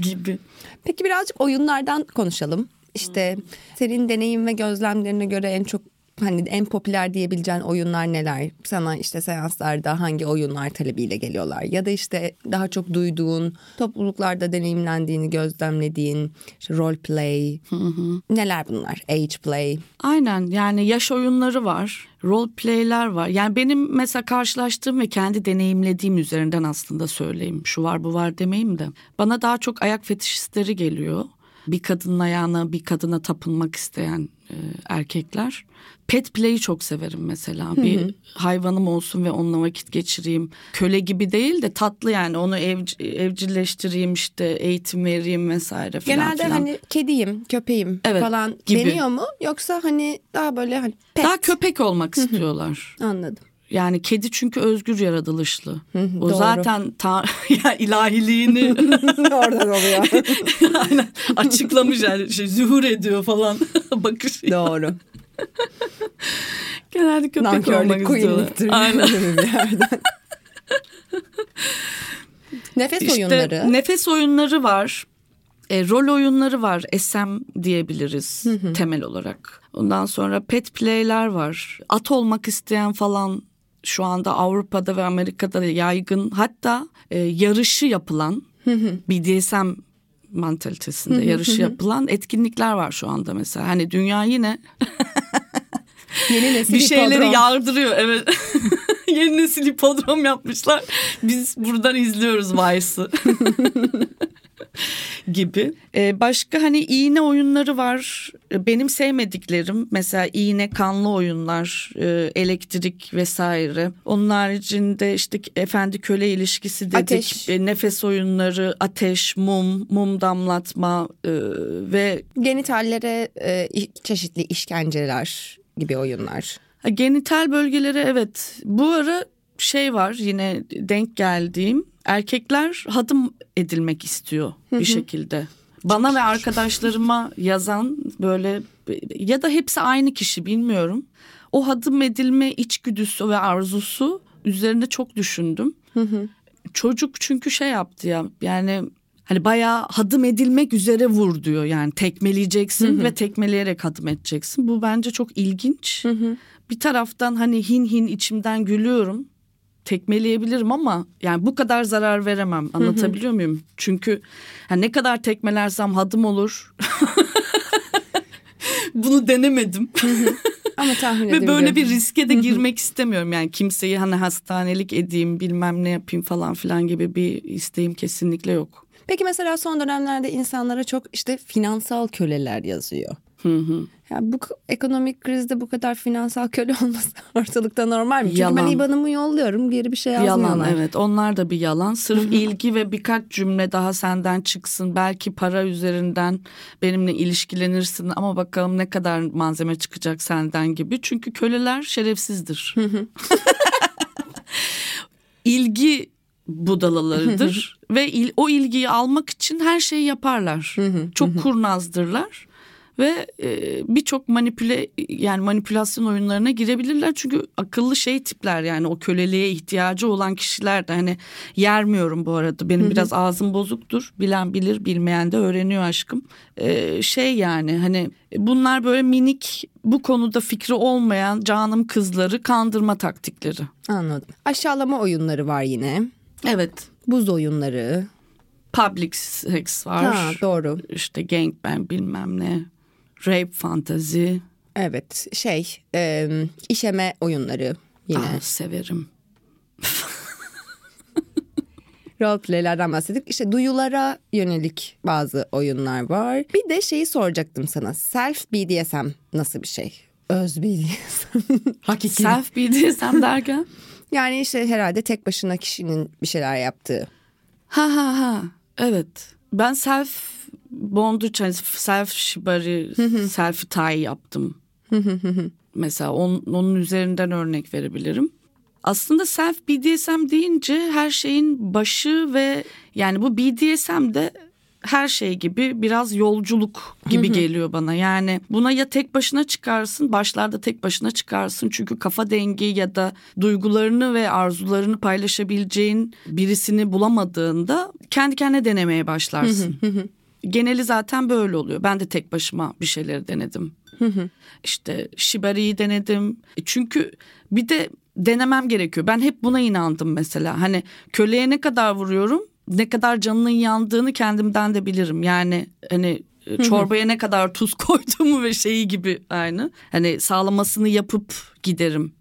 gibi. Peki birazcık oyunlardan konuşalım. İşte senin deneyim ve gözlemlerine göre en çok hani en popüler diyebileceğin oyunlar neler? Sana işte seanslarda hangi oyunlar talebiyle geliyorlar? Ya da işte daha çok duyduğun, topluluklarda deneyimlendiğini gözlemlediğin işte role play. Hı hı. Neler bunlar? Age play. Aynen yani yaş oyunları var. Role play'ler var. Yani benim mesela karşılaştığım ve kendi deneyimlediğim üzerinden aslında söyleyeyim. Şu var bu var demeyeyim de. Bana daha çok ayak fetişistleri geliyor bir kadının ayağına bir kadına tapınmak isteyen e, erkekler. Pet play'i çok severim mesela. Hı hı. Bir hayvanım olsun ve onunla vakit geçireyim. Köle gibi değil de tatlı yani onu ev, evcilleştireyim işte eğitim vereyim vesaire falan Genelde falan. hani kediyim, köpeğim evet, falan gibi. deniyor mu? Yoksa hani daha böyle hani pet. Daha köpek olmak istiyorlar. Anladım. Yani kedi çünkü özgür yaratılışlı. o doğru. zaten ta ya ilahiliğini oradan oluyor. Aynen açıklamış yani şey zuhur ediyor falan bakış. Doğru. Genelde köpek Nankörlük, olmak istiyorlar. Aynen. nefes işte, oyunları. Nefes oyunları var. E, rol oyunları var. SM diyebiliriz temel olarak. Ondan sonra pet play'ler var. At olmak isteyen falan şu anda Avrupa'da ve Amerika'da da yaygın hatta e, yarışı yapılan BDSM mantalitesinde yarışı yapılan etkinlikler var şu anda mesela. Hani dünya yine Yeni nesil bir şeyleri hipodrom. yardırıyor evet. Yeni nesil hipodrom yapmışlar. Biz buradan izliyoruz Vice'ı. gibi. Ee, başka hani iğne oyunları var. Benim sevmediklerim mesela iğne kanlı oyunlar, e, elektrik vesaire. Onun haricinde işte efendi köle ilişkisi dedik. Ateş. E, nefes oyunları, ateş, mum, mum damlatma e, ve... Genitallere e, çeşitli işkenceler gibi oyunlar. Genital bölgeleri evet. Bu ara şey var yine denk geldiğim erkekler hadım edilmek istiyor bir şekilde. Bana ve arkadaşlarıma yazan böyle ya da hepsi aynı kişi bilmiyorum. O hadım edilme içgüdüsü ve arzusu üzerinde çok düşündüm. Çocuk çünkü şey yaptı ya yani hani bayağı hadım edilmek üzere vur diyor. Yani tekmeleyeceksin ve tekmeleyerek hadım edeceksin. Bu bence çok ilginç. Bir taraftan hani hin hin içimden gülüyorum tekmeleyebilirim ama yani bu kadar zarar veremem. Anlatabiliyor muyum? Çünkü yani ne kadar tekmelersem hadım olur. Bunu denemedim. Ama tahmin Ve böyle bir riske de girmek istemiyorum. Yani kimseyi hani hastanelik edeyim bilmem ne yapayım falan filan gibi bir isteğim kesinlikle yok. Peki mesela son dönemlerde insanlara çok işte finansal köleler yazıyor. Ya bu k- ekonomik krizde bu kadar finansal köle olması ortalıkta normal mi? Çünkü ben Yalan. IBAN'ımı yolluyorum geri bir şey yazmıyorlar. Yalan evet onlar da bir yalan. Sırf ilgi ve birkaç cümle daha senden çıksın. Belki para üzerinden benimle ilişkilenirsin ama bakalım ne kadar malzeme çıkacak senden gibi. Çünkü köleler şerefsizdir. ilgi budalalarıdır ve il- o ilgiyi almak için her şeyi yaparlar. Çok kurnazdırlar ve e, birçok manipüle yani manipülasyon oyunlarına girebilirler çünkü akıllı şey tipler yani o köleliğe ihtiyacı olan kişiler de hani yermiyorum bu arada benim biraz ağzım bozuktur bilen bilir bilmeyen de öğreniyor aşkım E, şey yani hani bunlar böyle minik bu konuda fikri olmayan canım kızları kandırma taktikleri. Anladım. Aşağılama oyunları var yine. Evet Buz oyunları. public sex var. Ha doğru. işte gangbang bilmem ne. Rape fantazi. Evet şey e, işeme oyunları yine. Aa, severim. Roleplay'lerden bahsettik. İşte duyulara yönelik bazı oyunlar var. Bir de şeyi soracaktım sana. Self BDSM nasıl bir şey? Öz BDSM. Hakiki. Self BDSM derken? Yani işte herhalde tek başına kişinin bir şeyler yaptığı. Ha ha ha. Evet. Ben self bondage, hani self shibari, self tie yaptım. Mesela onun, onun üzerinden örnek verebilirim. Aslında self BDSM deyince her şeyin başı ve yani bu BDSM de her şey gibi biraz yolculuk gibi geliyor bana. Yani buna ya tek başına çıkarsın, başlarda tek başına çıkarsın. Çünkü kafa dengi ya da duygularını ve arzularını paylaşabileceğin birisini bulamadığında kendi kendine denemeye başlarsın. Geneli zaten böyle oluyor. Ben de tek başıma bir şeyleri denedim. İşte Shibari'yi denedim. E Çünkü bir de denemem gerekiyor. Ben hep buna inandım mesela. Hani köleye ne kadar vuruyorum, ne kadar canının yandığını kendimden de bilirim. Yani hani e, çorbaya ne kadar tuz koyduğumu ve şeyi gibi aynı. Hani sağlamasını yapıp giderim.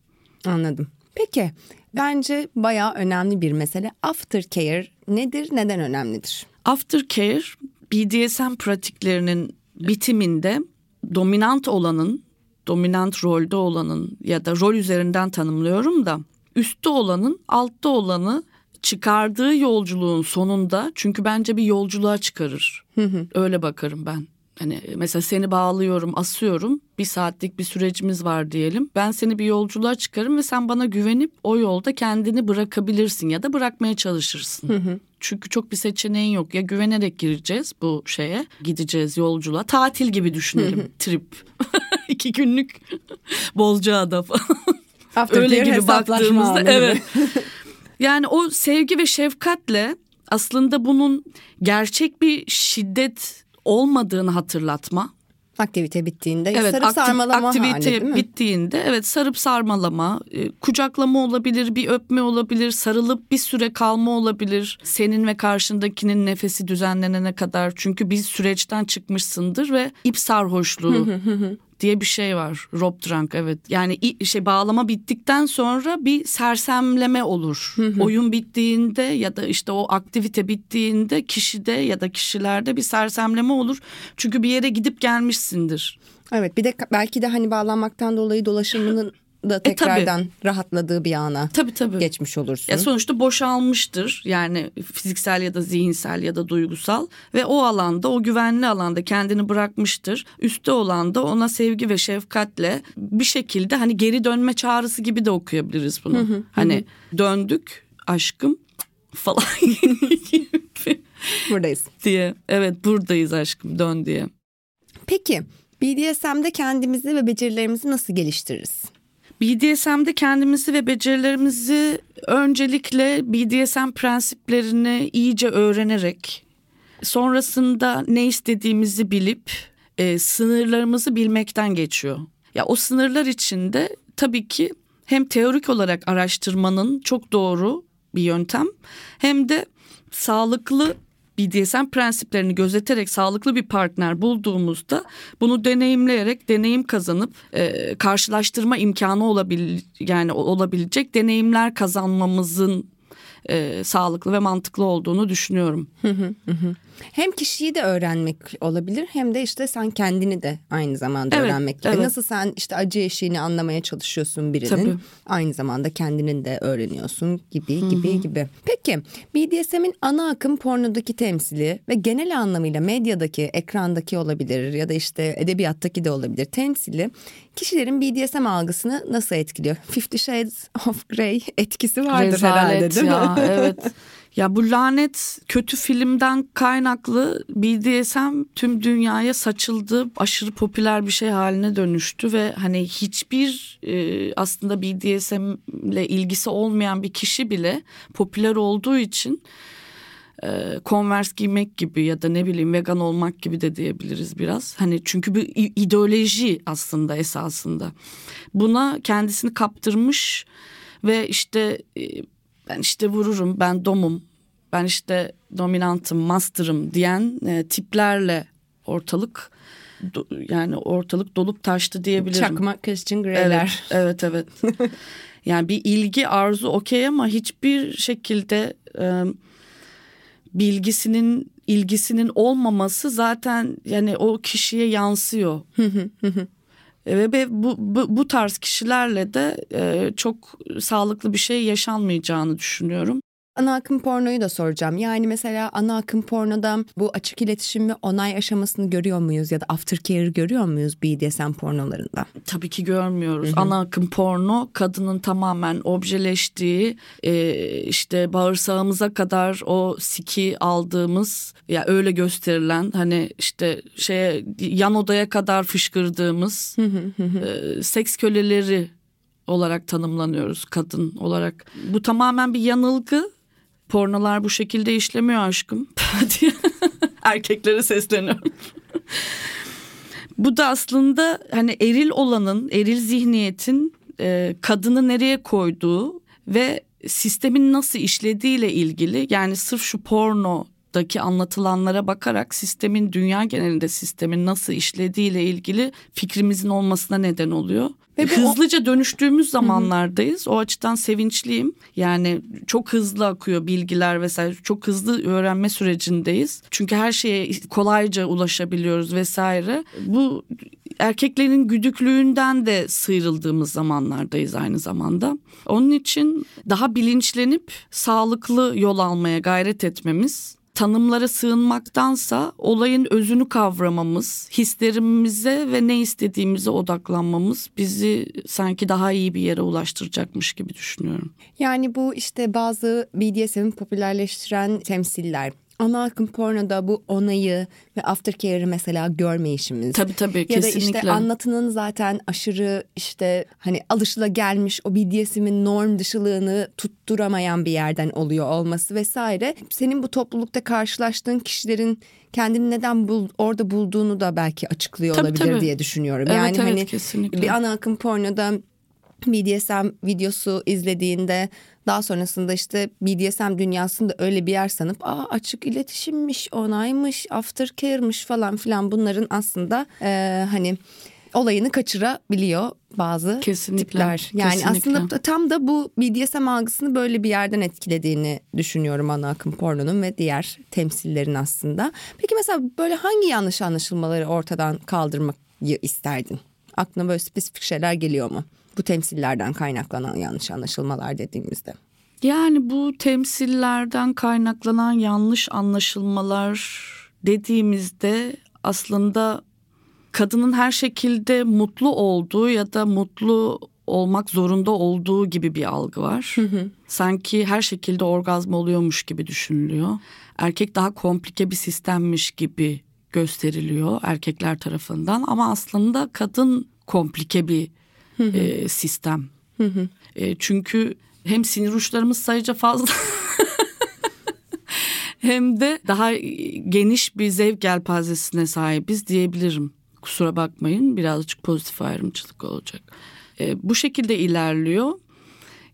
Anladım. Peki bence bayağı önemli bir mesele. Aftercare nedir, neden önemlidir? Aftercare BDSM pratiklerinin bitiminde dominant olanın, dominant rolde olanın ya da rol üzerinden tanımlıyorum da üstte olanın altta olanı çıkardığı yolculuğun sonunda çünkü bence bir yolculuğa çıkarır. Öyle bakarım ben. Hani mesela seni bağlıyorum, asıyorum. Bir saatlik bir sürecimiz var diyelim. Ben seni bir yolculuğa çıkarım ve sen bana güvenip o yolda kendini bırakabilirsin ya da bırakmaya çalışırsın. Çünkü çok bir seçeneğin yok. Ya güvenerek gireceğiz bu şeye, gideceğiz yolculuğa. Tatil gibi düşünelim. Trip. İki günlük Bozcaada falan. Aftercare Öyle gibi baktığımızda evet. Yani o sevgi ve şefkatle aslında bunun gerçek bir şiddet olmadığını hatırlatma. Aktivite bittiğinde Evet, sarıp akti- sarmalama aktivite hali değil mi? bittiğinde evet sarıp sarmalama, e, kucaklama olabilir, bir öpme olabilir, sarılıp bir süre kalma olabilir. Senin ve karşındakinin nefesi düzenlenene kadar çünkü bir süreçten çıkmışsındır ve ip sarhoşluğu diye bir şey var. Rope drunk evet. Yani şey bağlama bittikten sonra bir sersemleme olur. Oyun bittiğinde ya da işte o aktivite bittiğinde kişide ya da kişilerde bir sersemleme olur. Çünkü bir yere gidip gelmişsindir. Evet bir de belki de hani bağlanmaktan dolayı dolaşımının da tekrardan rahatladığı bir ana Tabii tabii. geçmiş olursun. Ya sonuçta boşalmıştır yani fiziksel ya da zihinsel ya da duygusal ve o alanda o güvenli alanda kendini bırakmıştır. Üstte olan da ona sevgi ve şefkatle bir şekilde hani geri dönme çağrısı gibi de okuyabiliriz bunu. hani döndük aşkım falan gibi Buradayız. diye. Evet buradayız aşkım dön diye. Peki BDSM'de kendimizi ve becerilerimizi nasıl geliştiririz? BDSM'de kendimizi ve becerilerimizi öncelikle BDSM prensiplerini iyice öğrenerek sonrasında ne istediğimizi bilip e, sınırlarımızı bilmekten geçiyor. Ya o sınırlar içinde tabii ki hem teorik olarak araştırmanın çok doğru bir yöntem hem de sağlıklı BDSM prensiplerini gözeterek sağlıklı bir partner bulduğumuzda bunu deneyimleyerek deneyim kazanıp e, karşılaştırma imkanı olabil yani olabilecek deneyimler kazanmamızın e, sağlıklı ve mantıklı olduğunu düşünüyorum. Hem kişiyi de öğrenmek olabilir hem de işte sen kendini de aynı zamanda Evet, öğrenmek gibi. evet. Nasıl sen işte acı eşiğini anlamaya çalışıyorsun birinin Tabii. aynı zamanda kendini de öğreniyorsun gibi gibi gibi. Peki BDSM'in ana akım pornodaki temsili ve genel anlamıyla medyadaki, ekrandaki olabilir ya da işte edebiyattaki de olabilir temsili kişilerin BDSM algısını nasıl etkiliyor? Fifty Shades of Grey etkisi vardır herhalde değil ya, mi? evet. Ya bu lanet kötü filmden kaynaklı BDSM tüm dünyaya saçıldı. Aşırı popüler bir şey haline dönüştü ve hani hiçbir e, aslında BDSM ile ilgisi olmayan bir kişi bile popüler olduğu için e, Converse giymek gibi ya da ne bileyim vegan olmak gibi de diyebiliriz biraz. Hani çünkü bir ideoloji aslında esasında. Buna kendisini kaptırmış ve işte e, ben işte vururum, ben domum, ben işte dominantım, master'ım diyen e, tiplerle ortalık do- yani ortalık dolup taştı diyebilirim. Çakma Christian Grey'ler. Evet, evet, evet. yani bir ilgi arzu okey ama hiçbir şekilde e, bilgisinin ilgisinin olmaması zaten yani o kişiye yansıyor. E, Ve bu, bu, bu tarz kişilerle de e, çok sağlıklı bir şey yaşanmayacağını düşünüyorum. Ana akım pornoyu da soracağım. Yani mesela ana akım pornoda bu açık iletişim ve onay aşamasını görüyor muyuz ya da aftercare görüyor muyuz BDSM pornolarında? Tabii ki görmüyoruz. Ana akım porno kadının tamamen objeleştiği e, işte bağırsağımıza kadar o siki aldığımız ya öyle gösterilen hani işte şeye yan odaya kadar fışkırdığımız e, seks köleleri olarak tanımlanıyoruz kadın olarak. Bu tamamen bir yanılgı. Pornolar bu şekilde işlemiyor aşkım diye erkeklere sesleniyorum. Bu da aslında hani eril olanın, eril zihniyetin e, kadını nereye koyduğu ve sistemin nasıl işlediğiyle ilgili yani sırf şu pornodaki anlatılanlara bakarak sistemin dünya genelinde sistemin nasıl işlediğiyle ilgili fikrimizin olmasına neden oluyor. Ve bu Hızlıca dönüştüğümüz zamanlardayız. O açıdan sevinçliyim. Yani çok hızlı akıyor bilgiler vesaire. Çok hızlı öğrenme sürecindeyiz. Çünkü her şeye kolayca ulaşabiliyoruz vesaire. Bu erkeklerin güdüklüğünden de sıyrıldığımız zamanlardayız aynı zamanda. Onun için daha bilinçlenip sağlıklı yol almaya gayret etmemiz tanımlara sığınmaktansa olayın özünü kavramamız, hislerimize ve ne istediğimize odaklanmamız bizi sanki daha iyi bir yere ulaştıracakmış gibi düşünüyorum. Yani bu işte bazı BDSM'i popülerleştiren temsiller. Ana akım pornoda bu onayı ve aftercare'ı mesela görmeyişimiz. Tabii tabii Ya kesinlikle. da işte anlatının zaten aşırı işte hani alışıla gelmiş o BDSM'in norm dışılığını tutturamayan bir yerden oluyor olması vesaire. Senin bu toplulukta karşılaştığın kişilerin kendini neden bul, orada bulduğunu da belki açıklıyor Tabii, olabilir tabii. diye düşünüyorum. Evet, yani evet, hani kesinlikle. bir ana akım pornoda BDSM videosu izlediğinde daha sonrasında işte BDSM dünyasında öyle bir yer sanıp Aa, açık iletişimmiş, onaymış, aftercare'mış falan filan bunların aslında e, hani olayını kaçırabiliyor bazı Kesinlikle, tipler. Yani kesinlikle. aslında da- tam da bu BDSM algısını böyle bir yerden etkilediğini düşünüyorum ana akım pornonun ve diğer temsillerin aslında. Peki mesela böyle hangi yanlış anlaşılmaları ortadan kaldırmayı isterdin? Aklına böyle spesifik şeyler geliyor mu? Bu temsillerden kaynaklanan yanlış anlaşılmalar dediğimizde. Yani bu temsillerden kaynaklanan yanlış anlaşılmalar dediğimizde aslında kadının her şekilde mutlu olduğu ya da mutlu olmak zorunda olduğu gibi bir algı var. Sanki her şekilde orgazm oluyormuş gibi düşünülüyor. Erkek daha komplike bir sistemmiş gibi gösteriliyor erkekler tarafından ama aslında kadın komplike bir e, sistem. E, çünkü hem sinir uçlarımız sayıca fazla hem de daha geniş bir zevk yelpazesine sahibiz diyebilirim. Kusura bakmayın birazcık pozitif ayrımcılık olacak. E, bu şekilde ilerliyor.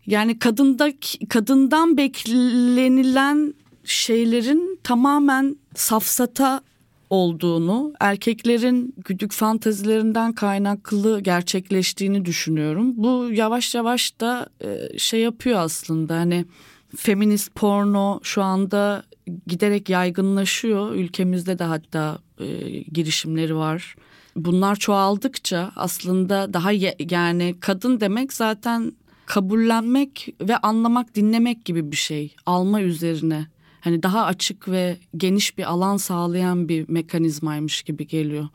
Yani kadında kadından beklenilen şeylerin tamamen safsata olduğunu, erkeklerin güdük fantazilerinden kaynaklı gerçekleştiğini düşünüyorum. Bu yavaş yavaş da e, şey yapıyor aslında hani feminist porno şu anda giderek yaygınlaşıyor. Ülkemizde de hatta e, girişimleri var. Bunlar çoğaldıkça aslında daha yani kadın demek zaten kabullenmek ve anlamak, dinlemek gibi bir şey. Alma üzerine. Hani daha açık ve geniş bir alan sağlayan bir mekanizmaymış gibi geliyor.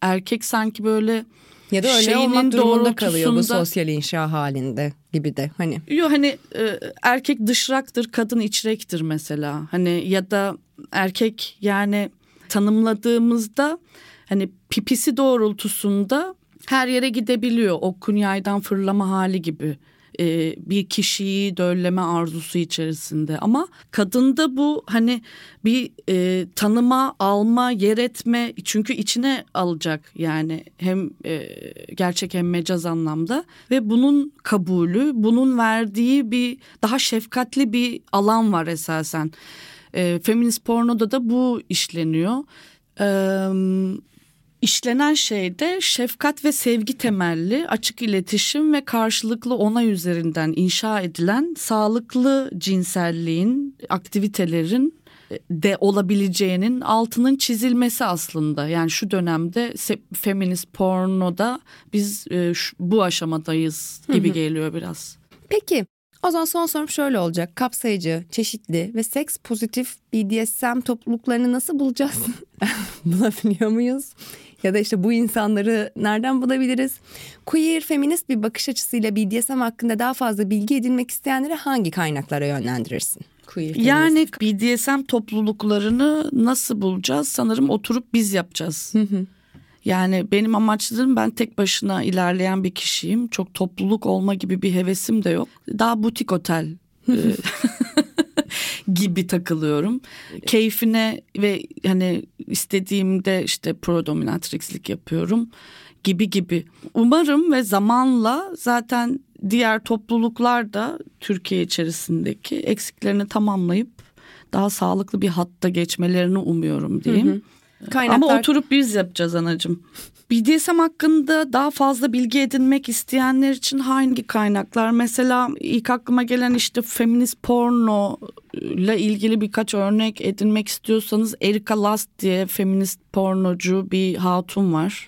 Erkek sanki böyle ya da öyle şeyinin olmak durumunda kalıyor bu sosyal inşa halinde gibi de hani. Yo hani e, erkek dışraktır, kadın içrektir mesela. Hani ya da erkek yani tanımladığımızda hani pipisi doğrultusunda her yere gidebiliyor. O kunyaydan fırlama hali gibi e, bir kişiyi dölleme arzusu içerisinde ama kadında bu hani bir e, tanıma alma yer etme çünkü içine alacak yani hem e, gerçek hem mecaz anlamda ve bunun kabulü bunun verdiği bir daha şefkatli bir alan var esasen e, feminist pornoda da bu işleniyor. Eee İşlenen şey de şefkat ve sevgi temelli açık iletişim ve karşılıklı onay üzerinden inşa edilen sağlıklı cinselliğin, aktivitelerin e, de olabileceğinin altının çizilmesi aslında. Yani şu dönemde feminist pornoda biz e, şu- bu aşamadayız gibi geliyor biraz. Peki o zaman son sorum şöyle olacak. Kapsayıcı, çeşitli ve seks pozitif BDSM topluluklarını nasıl bulacağız? Bulabiliyor muyuz? Ya da işte bu insanları nereden bulabiliriz? Queer, feminist bir bakış açısıyla BDSM hakkında daha fazla bilgi edinmek isteyenleri hangi kaynaklara yönlendirirsin? Queer, feminist. Yani BDSM topluluklarını nasıl bulacağız? Sanırım oturup biz yapacağız. Yani benim amaçlarım ben tek başına ilerleyen bir kişiyim. Çok topluluk olma gibi bir hevesim de yok. Daha butik otel e, gibi takılıyorum. Keyfine ve hani istediğimde işte predominatrixlik yapıyorum gibi gibi. Umarım ve zamanla zaten diğer topluluklar da Türkiye içerisindeki eksiklerini tamamlayıp daha sağlıklı bir hatta geçmelerini umuyorum diyeyim. Kaynaklar... Ama oturup biz yapacağız anacığım. BDSM hakkında daha fazla bilgi edinmek isteyenler için hangi kaynaklar? Mesela ilk aklıma gelen işte feminist porno ile ilgili birkaç örnek edinmek istiyorsanız Erika Last diye feminist pornocu bir hatun var.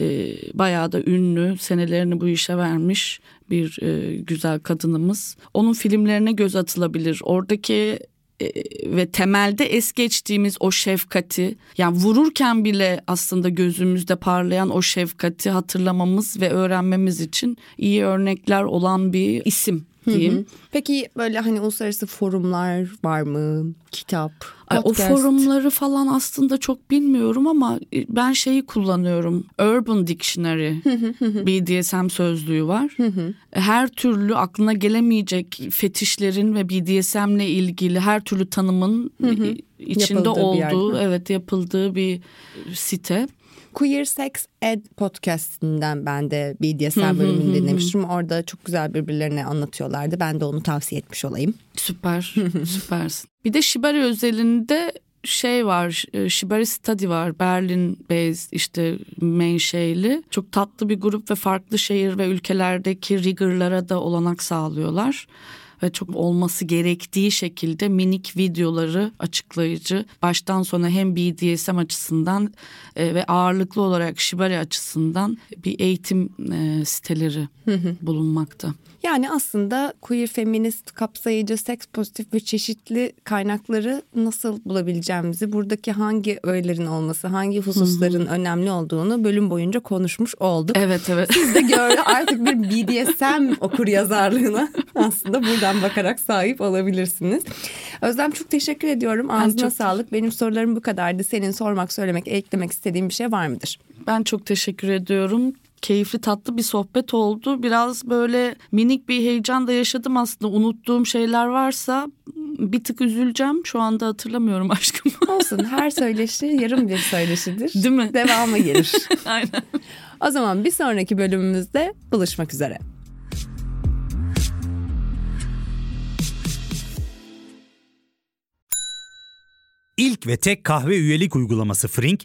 Ee, bayağı da ünlü senelerini bu işe vermiş bir e, güzel kadınımız. Onun filmlerine göz atılabilir. Oradaki e, ve temelde es geçtiğimiz o şefkati yani vururken bile aslında gözümüzde parlayan o şefkati hatırlamamız ve öğrenmemiz için iyi örnekler olan bir isim diyeyim. Peki böyle hani uluslararası forumlar var mı? Kitap, Ay, o forumları falan aslında çok bilmiyorum ama e, ben şeyi kullanıyorum. Urban Dictionary BDSM sözlüğü var. Her türlü aklına gelemeyecek fetişlerin ve BDSM'le ilgili her türlü tanımın e, içinde Yapıldığı olduğu, evet yapıldığı bir site. Queer Sex Ed podcastinden ben de BDSM bölümünü dinlemiştim. Orada çok güzel birbirlerine anlatıyorlardı. Ben de onu tavsiye etmiş olayım. Süper, süpersin. Bir de Shibari özelinde şey var, e, Shibari Study var. Berlin based işte menşeli. Çok tatlı bir grup ve farklı şehir ve ülkelerdeki rigorlara da olanak sağlıyorlar. Ve çok olması gerektiği şekilde minik videoları açıklayıcı. Baştan sona hem BDSM açısından e, ve ağırlıklı olarak Shibari açısından bir eğitim e, siteleri bulunmakta. Yani aslında queer, feminist, kapsayıcı, seks pozitif ve çeşitli kaynakları nasıl bulabileceğimizi, buradaki hangi öğelerin olması, hangi hususların önemli olduğunu bölüm boyunca konuşmuş olduk. Evet evet. Siz de gör artık bir BDSM okur yazarlığına aslında buradan bakarak sahip olabilirsiniz. Özlem çok teşekkür ediyorum. Ağzına çok- sağlık. Benim sorularım bu kadardı. Senin sormak, söylemek, eklemek istediğin bir şey var mıdır? Ben çok teşekkür ediyorum. Keyifli tatlı bir sohbet oldu. Biraz böyle minik bir heyecan da yaşadım aslında. Unuttuğum şeyler varsa bir tık üzüleceğim. Şu anda hatırlamıyorum aşkım. Olsun her söyleşi yarım bir söyleşidir. Değil mi? Devamı gelir. Aynen. O zaman bir sonraki bölümümüzde buluşmak üzere. İlk ve tek kahve üyelik uygulaması Frink,